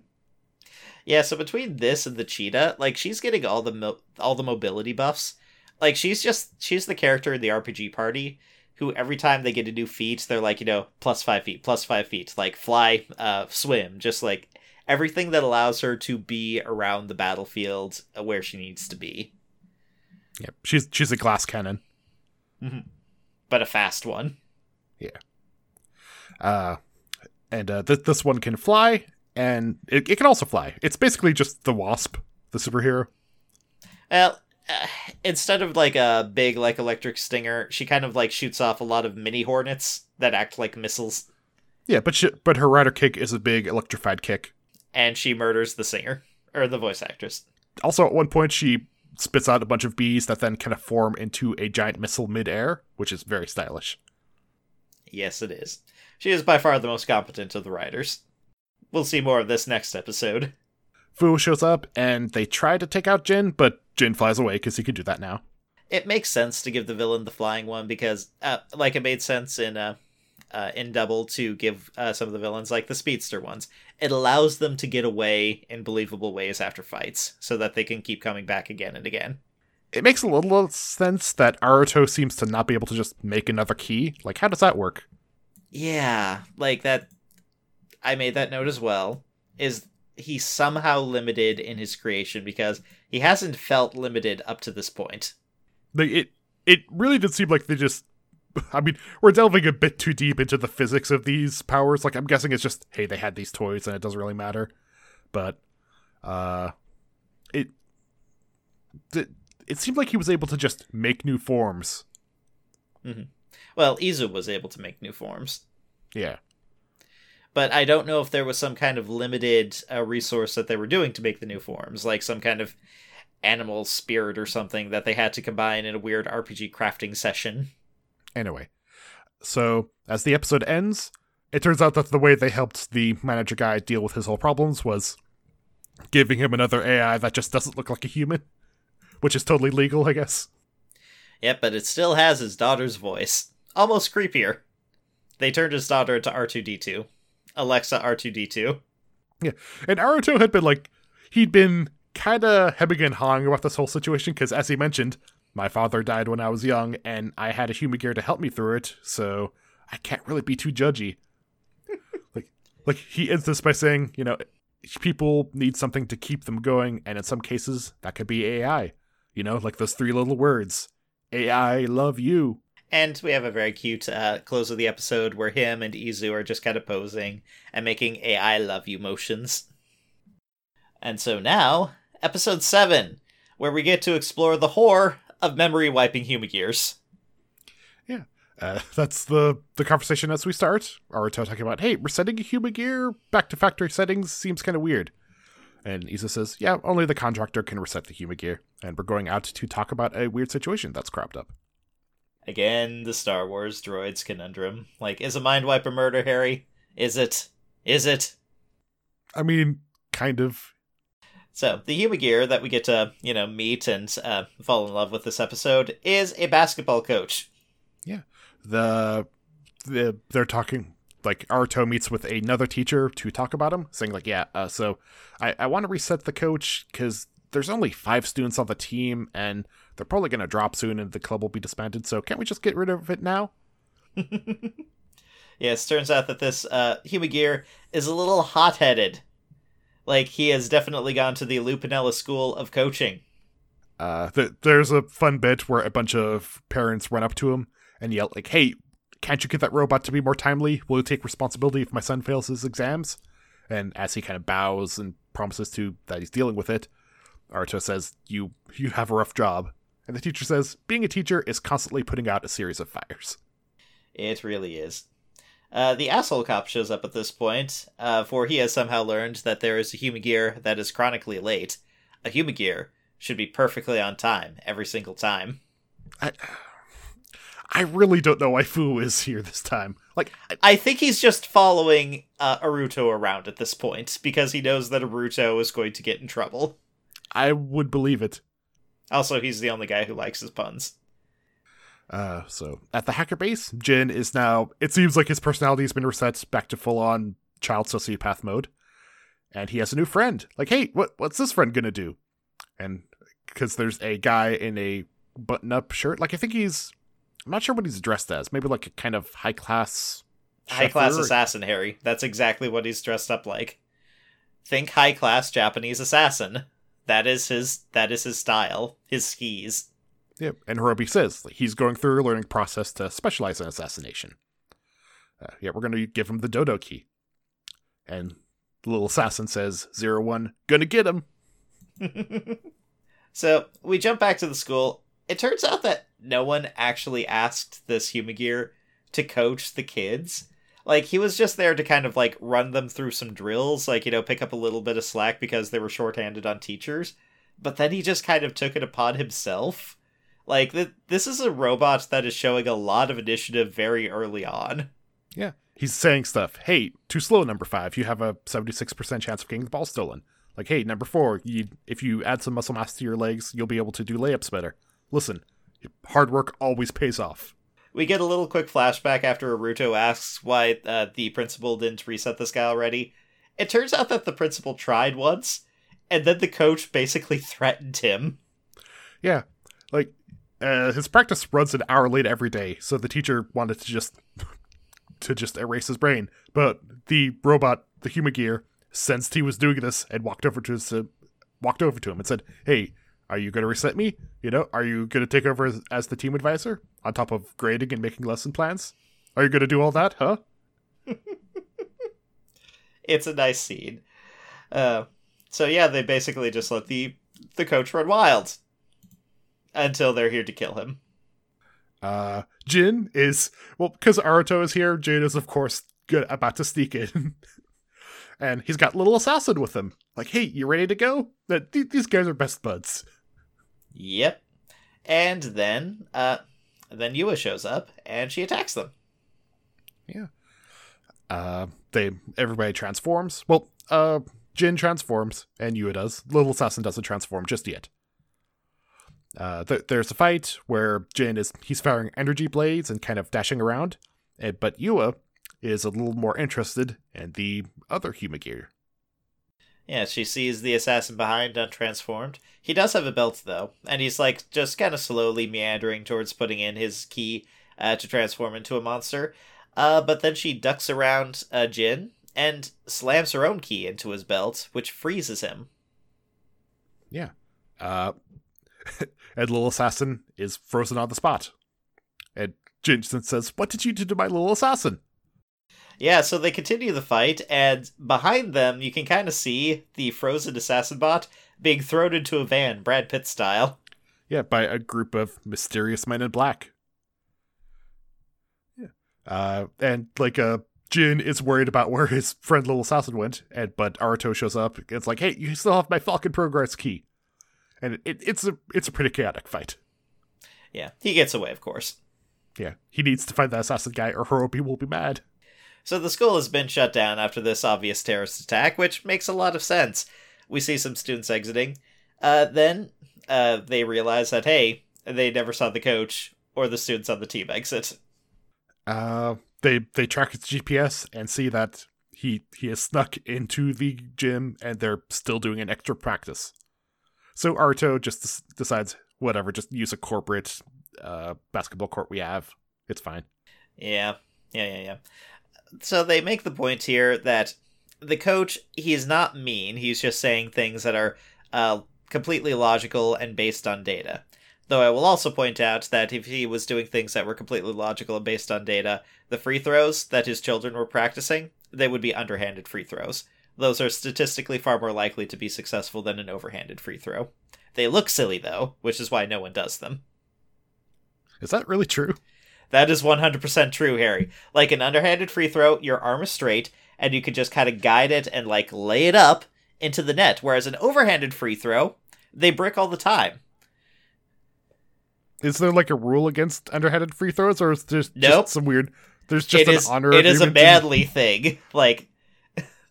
Yeah, so between this and the cheetah, like she's getting all the mo- all the mobility buffs. Like she's just she's the character in the RPG party who every time they get a new feat, they're like, you know, plus five feet, plus five feet, like fly, uh, swim, just like everything that allows her to be around the battlefield where she needs to be. Yep, she's she's a glass cannon, mm-hmm. But a fast one. Yeah. Uh, and uh, th- this one can fly, and it, it can also fly. It's basically just the Wasp, the superhero. Well, uh, instead of like a big like electric stinger, she kind of like shoots off a lot of mini hornets that act like missiles. Yeah, but she, but her rider kick is a big electrified kick and she murders the singer or the voice actress. Also, at one point, she spits out a bunch of bees that then kind of form into a giant missile midair, which is very stylish. Yes, it is. She is by far the most competent of the writers. We'll see more of this next episode. Fu shows up and they try to take out Jin, but Jin flies away because he can do that now. It makes sense to give the villain the flying one because, uh, like, it made sense in uh, uh, in Double to give uh, some of the villains, like the speedster ones, it allows them to get away in believable ways after fights, so that they can keep coming back again and again. It makes a little sense that Aruto seems to not be able to just make another key. Like, how does that work? Yeah, like that. I made that note as well. Is he's somehow limited in his creation because he hasn't felt limited up to this point. Like it, it really did seem like they just. I mean, we're delving a bit too deep into the physics of these powers. Like, I'm guessing it's just, hey, they had these toys and it doesn't really matter. But, uh, it, it, it seemed like he was able to just make new forms. Mm-hmm. Well, Izu was able to make new forms. Yeah but I don't know if there was some kind of limited uh, resource that they were doing to make the new forms, like some kind of animal spirit or something that they had to combine in a weird RPG crafting session. Anyway, so as the episode ends, it turns out that the way they helped the manager guy deal with his whole problems was giving him another AI that just doesn't look like a human, which is totally legal, I guess. Yep, but it still has his daughter's voice. Almost creepier. They turned his daughter into R2D2. Alexa R2D2. Yeah. And Aruto had been like, he'd been kind of hemming and hawing about this whole situation because, as he mentioned, my father died when I was young and I had a Humagear to help me through it, so I can't really be too judgy. like, like he ends this by saying, you know, people need something to keep them going, and in some cases, that could be AI. You know, like those three little words AI love you. And we have a very cute uh, close of the episode where him and Izu are just kind of posing and making AI love you motions. And so now, episode 7, where we get to explore the horror of memory wiping Humagears. Yeah. Uh, that's the the conversation as we start. Aruto talking about, hey, we're sending a Humagear back to factory settings seems kind of weird. And Isa says, yeah, only the contractor can reset the Humagear. And we're going out to talk about a weird situation that's cropped up. Again, the Star Wars droids conundrum. Like, is a mind wiper murder, Harry? Is it? Is it? I mean, kind of. So, the Humagear that we get to, you know, meet and uh, fall in love with this episode is a basketball coach. Yeah. The, the they're talking like Aruto meets with another teacher to talk about him, saying like, yeah, uh, so I, I want to reset the coach because there's only five students on the team and they're probably going to drop soon and the club will be disbanded. So can't we just get rid of it now? yes, turns out that this uh, Humagear is a little hot headed. Like, he has definitely gone to the Lupinella School of Coaching. Uh, th- there's a fun bit where a bunch of parents run up to him and yell, like, hey, can't you get that robot to be more timely? Will you take responsibility if my son fails his exams? And as he kind of bows and promises to that he's dealing with it, Aruto says, "You you have a rough job." And the teacher says, "Being a teacher is constantly putting out a series of fires." It really is. Uh, the asshole cop shows up at this point, uh, for he has somehow learned that there is a Humagear that is chronically late. A Humagear should be perfectly on time every single time. I, I really don't know why Fu is here this time. Like, I, I think he's just following uh, Aruto around at this point because he knows that Aruto is going to get in trouble. I would believe it. Also, he's the only guy who likes his puns. Uh, so at the hacker base, Jin is now. It seems like his personality has been reset back to full on child sociopath mode, and he has a new friend. Like, hey, what what's this friend gonna do? And because there's a guy in a button up shirt, like I think he's. I'm not sure what he's dressed as. Maybe like a kind of high class. High class assassin, Harry. That's exactly what he's dressed up like. Think high class Japanese assassin. That is his. That is his style. His skis. Yeah, and Horobi says he's going through a learning process to specialize in assassination. Uh, yeah, we're going to give him the dodo key. And the little assassin says, Zero One, gonna get him. so we jump back to the school. It turns out that no one actually asked this Humagear to coach the kids. Like, he was just there to kind of like run them through some drills, like, you know, pick up a little bit of slack because they were shorthanded on teachers. But then he just kind of took it upon himself like th- this is a robot that is showing a lot of initiative very early on. Yeah. He's saying stuff. Hey, too slow, number five. You have a 76% chance of getting the ball stolen. Like, hey, number four, you, if you add some muscle mass to your legs, you'll be able to do layups better. Listen, hard work always pays off. We get a little quick flashback after Aruto asks why uh, the principal didn't reset this guy already. It turns out that the principal tried once, and then the coach basically threatened him. Yeah, like uh, his practice runs an hour late every day, so the teacher wanted to just to just erase his brain. But the robot, the Humagear, sensed he was doing this and walked over to his, uh, walked over to him and said, "Hey, are you going to reset me? You know, are you going to take over as, as the team advisor on top of grading and making lesson plans? Are you going to do all that, huh?" it's a nice scene. Uh, so yeah, they basically just let the the coach run wild until they're here to kill him. Uh, Jin is well because Aruto is here. Jin is of course good about to sneak in, and he's got little assassin with him. Like, hey, you ready to go? That these guys are best buds. Yep. And then, uh, then Yua shows up and she attacks them. Yeah. Uh, they everybody transforms. Well, uh, Jin transforms and Yua does. Little assassin doesn't transform just yet. Uh, th- there's a fight where Jin is he's firing energy blades and kind of dashing around, and, but Yua is a little more interested in the other gear. Yeah, she sees the assassin behind untransformed. He does have a belt though, and he's like just kind of slowly meandering towards putting in his key uh, to transform into a monster. Uh, but then she ducks around uh, Jin and slams her own key into his belt, which freezes him. Yeah. Uh, and little assassin is frozen on the spot. And Jinsen says, What did you do to my little assassin? Yeah, so they continue the fight, and behind them, you can kind of see the frozen assassin bot being thrown into a van, Brad Pitt style. Yeah, by a group of mysterious men in black. Yeah. Uh, and like uh, Jin is worried about where his friend Little Assassin went, and but Aruto shows up. It's like, hey, you still have my Falcon Progress key and it, it's a it's a pretty chaotic fight. Yeah, he gets away, of course. Yeah, he needs to find the assassin guy, or Horobi will be mad. So the school has been shut down after this obvious terrorist attack, which makes a lot of sense. We see some students exiting. Uh, then uh, they realize that hey, they never saw the coach or the students on the team exit. Uh, they they track his GPS and see that he he has snuck into the gym and they're still doing an extra practice. So Aruto just decides, whatever, just use a corporate uh, basketball court we have. It's fine. Yeah, yeah, yeah, yeah. So they make the point here that the coach, he's not mean. He's just saying things that are uh, completely logical and based on data. Though I will also point out that if he was doing things that were completely logical and based on data, the free throws that his children were practicing, they would be underhanded free throws. Those are statistically far more likely to be successful than an overhanded free throw. They look silly, though, which is why no one does them. Is that really true? That is 100% true, Harry. Like an underhanded free throw, your arm is straight, and you can just kind of guide it and, like, lay it up into the net. Whereas an overhanded free throw, they brick all the time. Is there, like, a rule against underhanded free throws, or is there just nope. some weird. There's just it an is, honor. It is a badly thing. Like,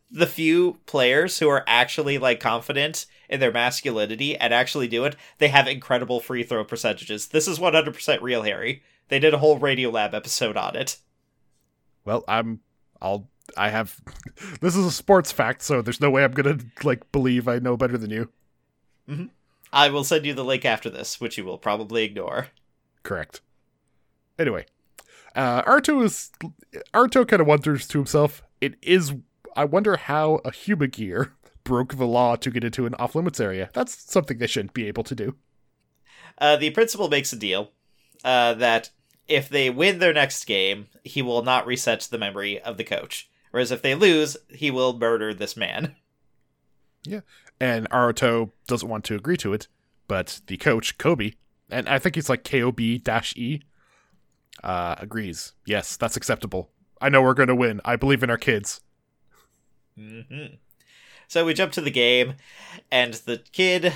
the few players who are actually like confident in their masculinity and actually do it, they have incredible free throw percentages. This is 100% real, Harry. They did a whole Radiolab episode on it. Well, I'm I'll I have this is a sports fact, so there's no way I'm going to like believe I know better than you. Mm-hmm. I will send you the link after this, which you will probably ignore. Correct. Anyway, uh, Aruto is Aruto kind of wonders to himself. It is I wonder how a Humagear broke the law to get into an off limits area. That's something they shouldn't be able to do. Uh, the principal makes a deal uh, that if they win their next game, he will not reset the memory of the coach. Whereas if they lose, he will murder this man. Yeah. And Aruto doesn't want to agree to it, but the coach, Kobe, and I think he's like KOB E, uh, agrees. Yes, that's acceptable. I know we're going to win. I believe in our kids. Mm-hmm. So we jump to the game, and the kid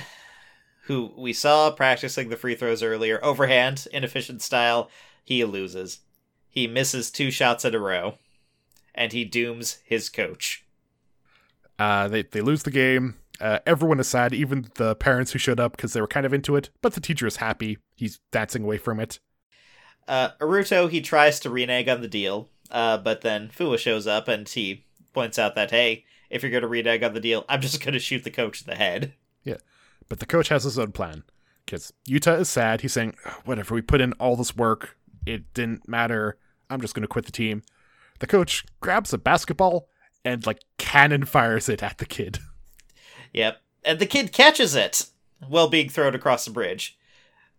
who we saw practicing the free throws earlier, overhand, inefficient style, he loses. He misses two shots in a row. and he dooms his coach. Uh, they they lose the game. Uh, everyone is sad, even the parents who showed up because they were kind of into it. But the teacher is happy. He's dancing away from it. Uh, Aruto he tries to renege on the deal, uh, but then Fuwa shows up and he points out that hey, if you're going to renege on the deal, I'm just going to shoot the coach in the head. Yeah, but the coach has his own plan because Utah is sad. He's saying, "Whatever, we put in all this work, it didn't matter. I'm just going to quit the team." The coach grabs a basketball and like cannon fires it at the kid. Yep, and the kid catches it while being thrown across the bridge.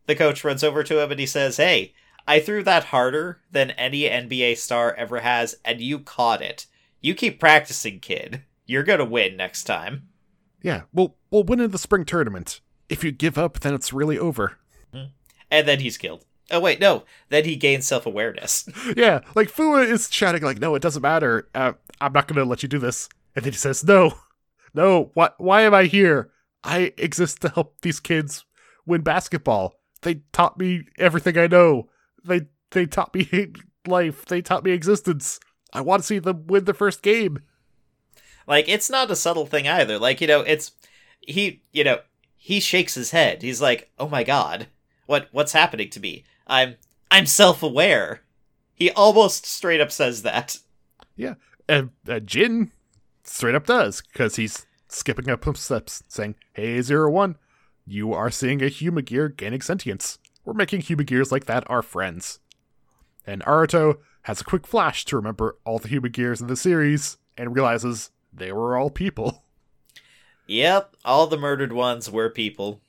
The coach runs over to him and he says, "Hey." I threw that harder than any NBA star ever has, and you caught it. You keep practicing, kid. You're gonna win next time. Yeah, we'll we'll win in the spring tournament. If you give up, then it's really over. And then he's killed. Oh wait, no. Then he gains self awareness. Yeah, like Fuwa is shouting like, "No, it doesn't matter. Uh, I'm not gonna let you do this." And then he says, "No, no. What? Why am I here? I exist to help these kids win basketball. They taught me everything I know. They they taught me life. They taught me existence. I want to see them win the first game." like it's not a subtle thing either. Like you know, it's he. You know, he shakes his head. He's like, "Oh my god, what what's happening to me? I'm I'm self aware." He almost straight up says that. Yeah, and uh, Jin straight up does because he's skipping up some steps, saying, "Hey, zero one, you are seeing a Humagear gaining sentience. We're making Humagears like that our friends." And Aruto has a quick flash to remember all the Humagears in the series and realizes they were all people. Yep, all the murdered ones were people.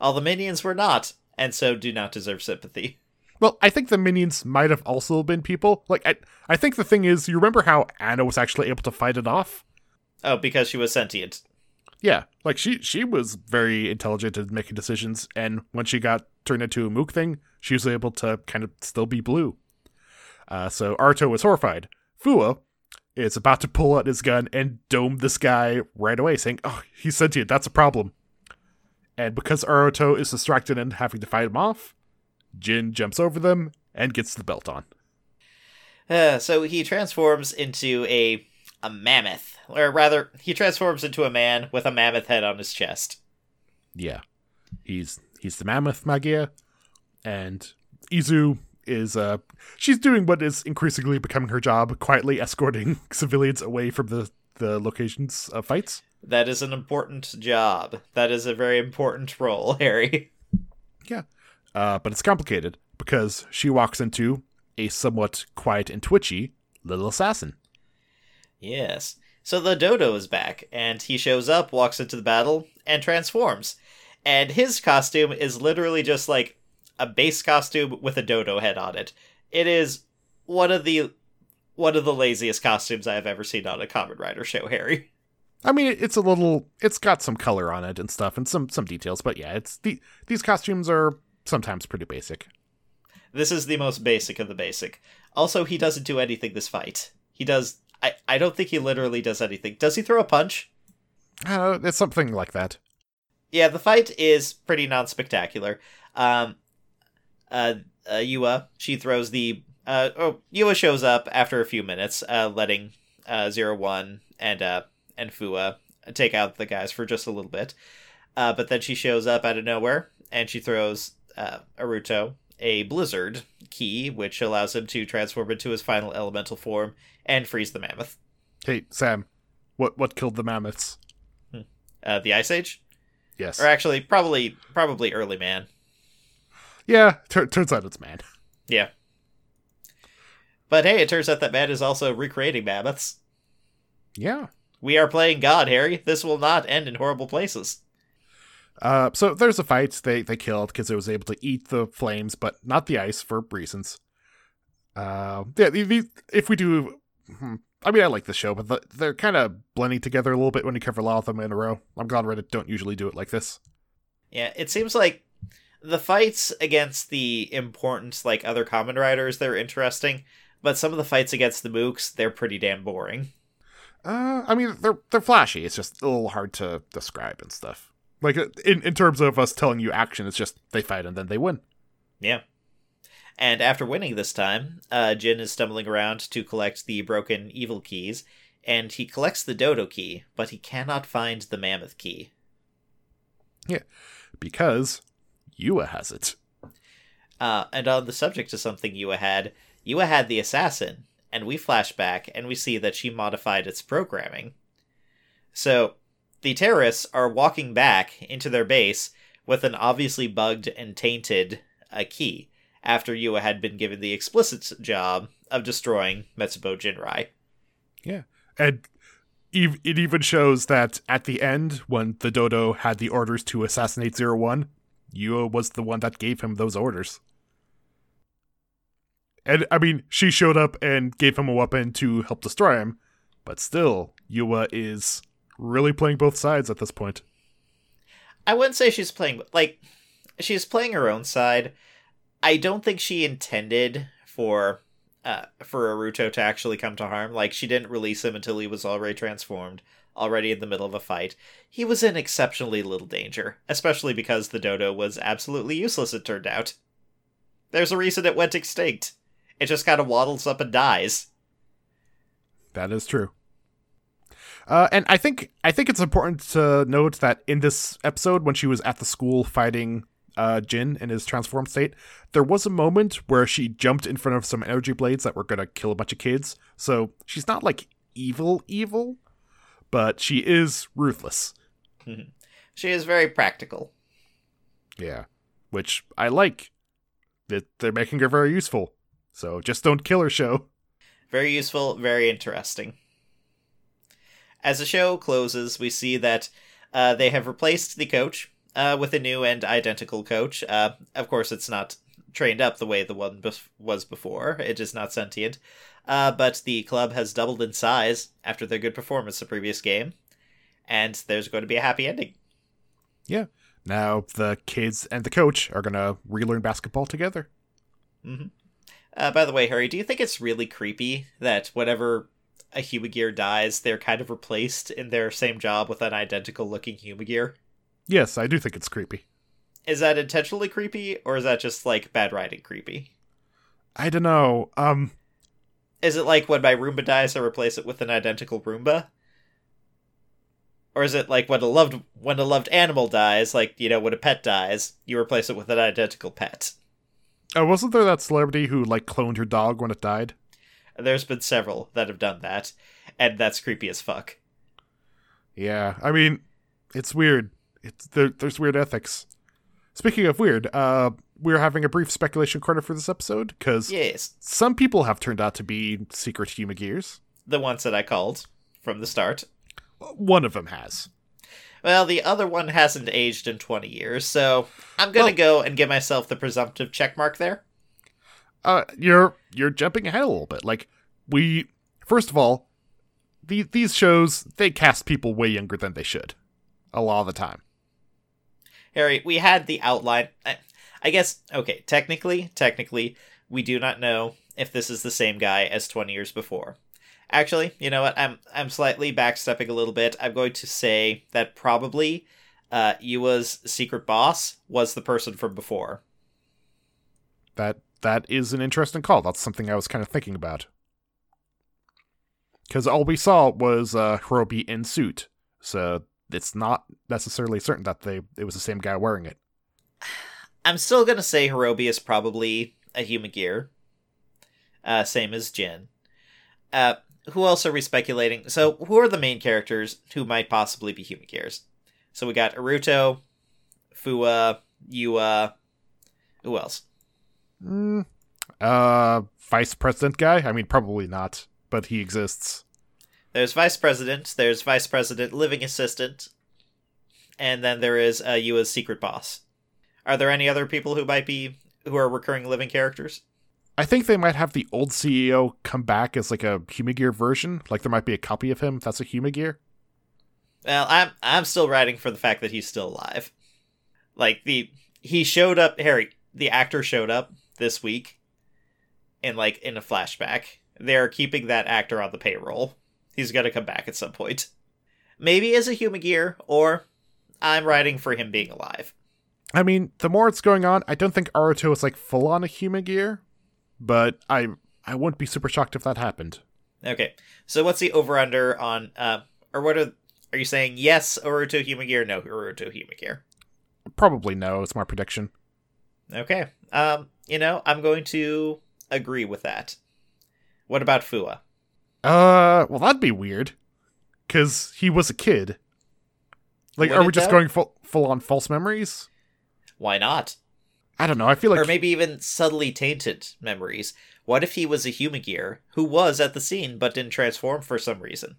All the minions were not, and so do not deserve sympathy. Well, I think the minions might have also been people. Like, I, I think the thing is, you remember how Anna was actually able to fight it off? Oh, because she was sentient. Yeah, like she she was very intelligent in making decisions, and when she got turned into a mook thing, she was able to kind of still be blue. Uh, so Aruto was horrified. Fuwa is about to pull out his gun and dome this guy right away, saying, "Oh, he's sentient. That's a problem." And because Aruto is distracted and having to fight him off, Jin jumps over them and gets the belt on. Uh, so he transforms into a a mammoth, or rather, he transforms into a man with a mammoth head on his chest. Yeah, he's he's the mammoth Magia, and Izu is uh she's doing what is increasingly becoming her job, quietly escorting civilians away from the the locations of fights. That is an important job. That is a very important role, Harry. Yeah, uh, but it's complicated because she walks into a somewhat quiet and twitchy little assassin. Yes. So the dodo is back, and he shows up, walks into the battle, and transforms. And his costume is literally just like a base costume with a dodo head on it. It is one of the one of the laziest costumes I have ever seen on a Kamen Rider show, Harry. I mean, it's a little, it's got some color on it and stuff, and some some details. But yeah, it's the these costumes are sometimes pretty basic. This is the most basic of the basic. Also, he doesn't do anything this fight. He does. I, I don't think he literally does anything. Does he throw a punch? Uh, it's something like that. Yeah, the fight is pretty non spectacular. Um, uh, uh, Yua, she throws the. Uh, oh, Yua shows up after a few minutes, uh, letting uh, Zero One and uh, and Fuwa take out the guys for just a little bit. Uh, but then she shows up out of nowhere and she throws uh, Aruto a blizzard key, which allows him to transform into his final elemental form and freeze the mammoth. Hey, Sam, what what killed the mammoths? Uh, the Ice Age, Yes. or actually, probably probably early man. Yeah, tur- turns out it's man. Yeah. But hey, it turns out that man is also recreating mammoths. Yeah. We are playing God, Harry. This will not end in horrible places. Uh, so there's a fight they they killed because it was able to eat the flames, but not the ice for reasons. Uh, yeah, if we do, hmm, I mean, I like the show, but the, they're kind of blending together a little bit when you cover a lot of them in a row. I'm glad Reddit don't usually do it like this. Yeah, it seems like the fights against the important, like other Kamen Riders, they're interesting, but some of the fights against the mooks, they're pretty damn boring. Uh, I mean, they're they're flashy. It's just a little hard to describe and stuff. Like uh, in in terms of us telling you action, it's just they fight and then they win. Yeah. And after winning this time, uh, Jin is stumbling around to collect the broken evil keys, and he collects the Dodo key, but he cannot find the Mammoth key. Yeah, because Yua has it. Uh, and on the subject of something Yua had, Yua had the assassin, and we flash back and we see that she modified its programming. So, the terrorists are walking back into their base with an obviously bugged and tainted uh, key after Yua had been given the explicit job of destroying Metsubo Jinrai. Yeah. And it even shows that at the end, when the Dodo had the orders to assassinate Zero One, Yua was the one that gave him those orders. And I mean, she showed up and gave him a weapon to help destroy him, but still, Yua is really playing both sides at this point. I wouldn't say she's playing like she's playing her own side. I don't think she intended for uh for Aruto to actually come to harm. Like she didn't release him until he was already transformed, already in the middle of a fight. He was in exceptionally little danger, especially because the dodo was absolutely useless it turned out. There's a reason it went extinct. It just kind of waddles up and dies. That is true. Uh, and I think I think it's important to note that in this episode, when she was at the school fighting uh, Jin in his transformed state, there was a moment where she jumped in front of some energy blades that were gonna kill a bunch of kids. So she's not like evil, evil, but she is ruthless. She is very practical. Yeah, which I like. That they're making her very useful. So just don't kill her, show. Very useful, very interesting. As the show closes, we see that uh, they have replaced the coach uh, with a new and identical coach. Uh, of course, it's not trained up the way the one was before, it is not sentient. Uh, but the club has doubled in size after their good performance the previous game, and there's going to be a happy ending. Yeah. Now the kids and the coach are gonna relearn basketball together. hmm Uh, by the way, Harry, do you think it's really creepy that whenever a Humagear dies, they're kind of replaced in their same job with an identical looking Humagear? Yes, I do think it's creepy. Is that intentionally creepy, or is that just like bad writing creepy? I don't know. Um, Is it like when my Roomba dies, I replace it with an identical Roomba? Or is it like when a loved when a loved animal dies, like you know when a pet dies, you replace it with an identical pet? oh, wasn't there that celebrity who like cloned her dog when it died? There's been several that have done that, and that's creepy as fuck. Yeah, I mean, it's weird. It's there, there's weird ethics. Speaking of weird, uh, we're having a brief speculation corner for this episode because Yes, some people have turned out to be secret Humagears. the ones that I called from the start. One of them has. Well, the other one hasn't aged in 20 years, so I'm gonna Well- go and give myself the presumptive check mark there. Uh, you're you're jumping ahead a little bit. Like we, first of all, the, these shows they cast people way younger than they should, a lot of the time. Harry, we had the outline. I- guess, okay, technically, technically, we do not know if this is the same guy as 20 years before. Actually, you know what? I'm I'm slightly backstepping a little bit. I'm going to say that probably uh Yua's secret boss was the person from before. That that is an interesting call. That's something I was kind of thinking about. Because all we saw was uh, Horobi in suit, so it's not necessarily certain that they it was the same guy wearing it. I'm still gonna say Horobi is probably a Humagear. Uh, same as Jin. Uh, who else are we speculating? So, who are the main characters who might possibly be Humagears? So we got Aruto, Fuwa, Yua. Who else? Mm, uh, vice president guy? I mean, probably not, but he exists. There's Vice President. There's Vice President Living Assistant, and then there is uh, Yua's secret boss. Are there any other people who might be who are recurring living characters? I think they might have the old CEO come back as like a Humagear version. Like there might be a copy of him that's a Humagear. Well, I'm I'm still writing for the fact that he's still alive. Like the he showed up Harry, the actor showed up this week and like in a flashback. They're keeping that actor on the payroll. He's gonna come back at some point. Maybe as a Humagear, or I'm writing for him being alive. I mean, the more it's going on, I don't think Aruto is like full on a Humagear, but I I wouldn't be super shocked if that happened. Okay. So what's the over under on uh or what are are you saying yes Aruto Humagear, no Aruto Humagear? Probably no. It's my prediction. Okay. Um, you know, I'm going to agree with that. What about Fuwa? Uh, well, that'd be weird, because he was a kid. Like, Would are we just though? going full full on false memories? Why not? I don't know. I feel like or maybe even subtly tainted memories. What if he was a Humagear who was at the scene but didn't transform for some reason?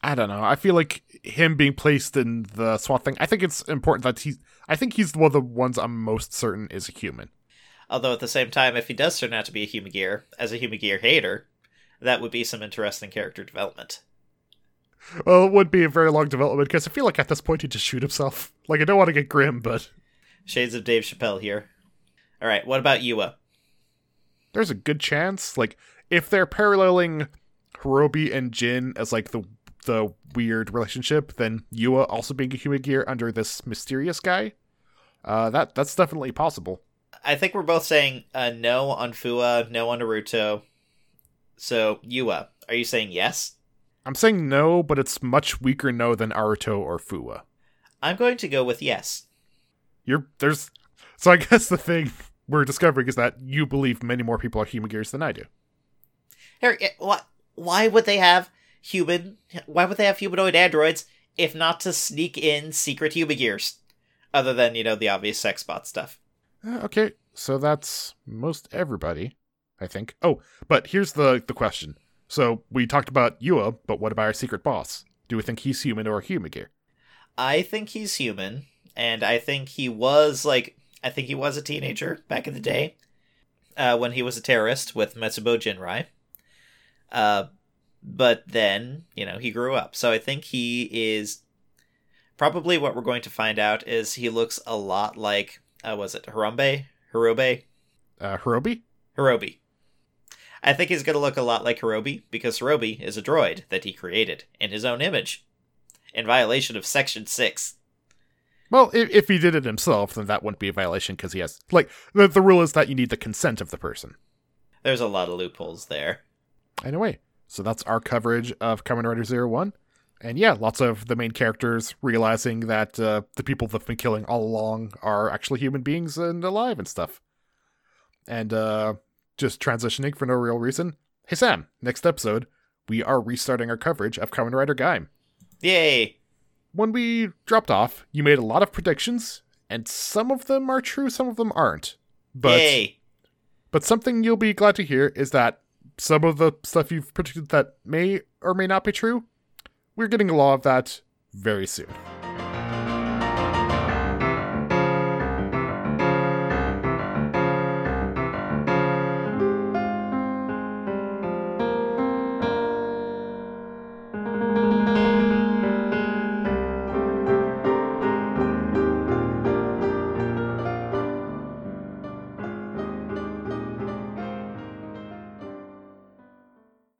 I don't know. I feel like him being placed in the SWAT thing. I think it's important that he's. I think he's one of the ones I'm most certain is a human. Although at the same time, if he does turn out to be a Humagear, as a Humagear hater, that would be some interesting character development. Well, it would be a very long development because I feel like at this point he'd just shoot himself. Like I don't want to get grim, but Shades of Dave Chappelle here. All right, what about Yua? there's a good chance. Like if they're paralleling Horobi and Jin as like the the weird relationship, then Yua also being a Humagear under this mysterious guy. Uh, that that's definitely possible. I think we're both saying uh, no on Fuwa, no on Naruto. So Yua, are you saying yes? I'm saying no, but it's much weaker no than Aruto or Fuwa. I'm going to go with yes. You're there's so I guess the thing we're discovering is that you believe many more people are Humagears than I do. Eh, why, why would they have human? Why would they have humanoid androids if not to sneak in secret Humagears? Other than you know the obvious sex bot stuff. Uh, okay, so that's most everybody, I think. Oh, but here's the the question. So we talked about Yua, but what about our secret boss? Do we think he's human or a Humagear? I think he's human, and I think he was like I think he was a teenager back in the day, uh, when he was a terrorist with Metsubo Jinrai. Uh, but then you know he grew up, so I think he is probably what we're going to find out is he looks a lot like uh, was it Harambe Hirobe Uh, Hirobi? Horobi. I think he's going to look a lot like Horobi because Horobi is a droid that he created in his own image, in violation of Section Six. Well, if, if he did it himself, then that wouldn't be a violation because he has like the the rule is that you need the consent of the person. There's a lot of loopholes there. Anyway, so that's our coverage of Kamen Rider Zero One, and yeah, lots of the main characters realizing that uh, the people they've been killing all along are actually human beings and alive and stuff, and uh, just transitioning for no real reason. Hey Sam, next episode we are restarting our coverage of Kamen Rider Gaim. Yay! When we dropped off, you made a lot of predictions, and some of them are true, some of them aren't. But Yay! but something you'll be glad to hear is that some of the stuff you've predicted that may or may not be true, we're getting a lot of that very soon.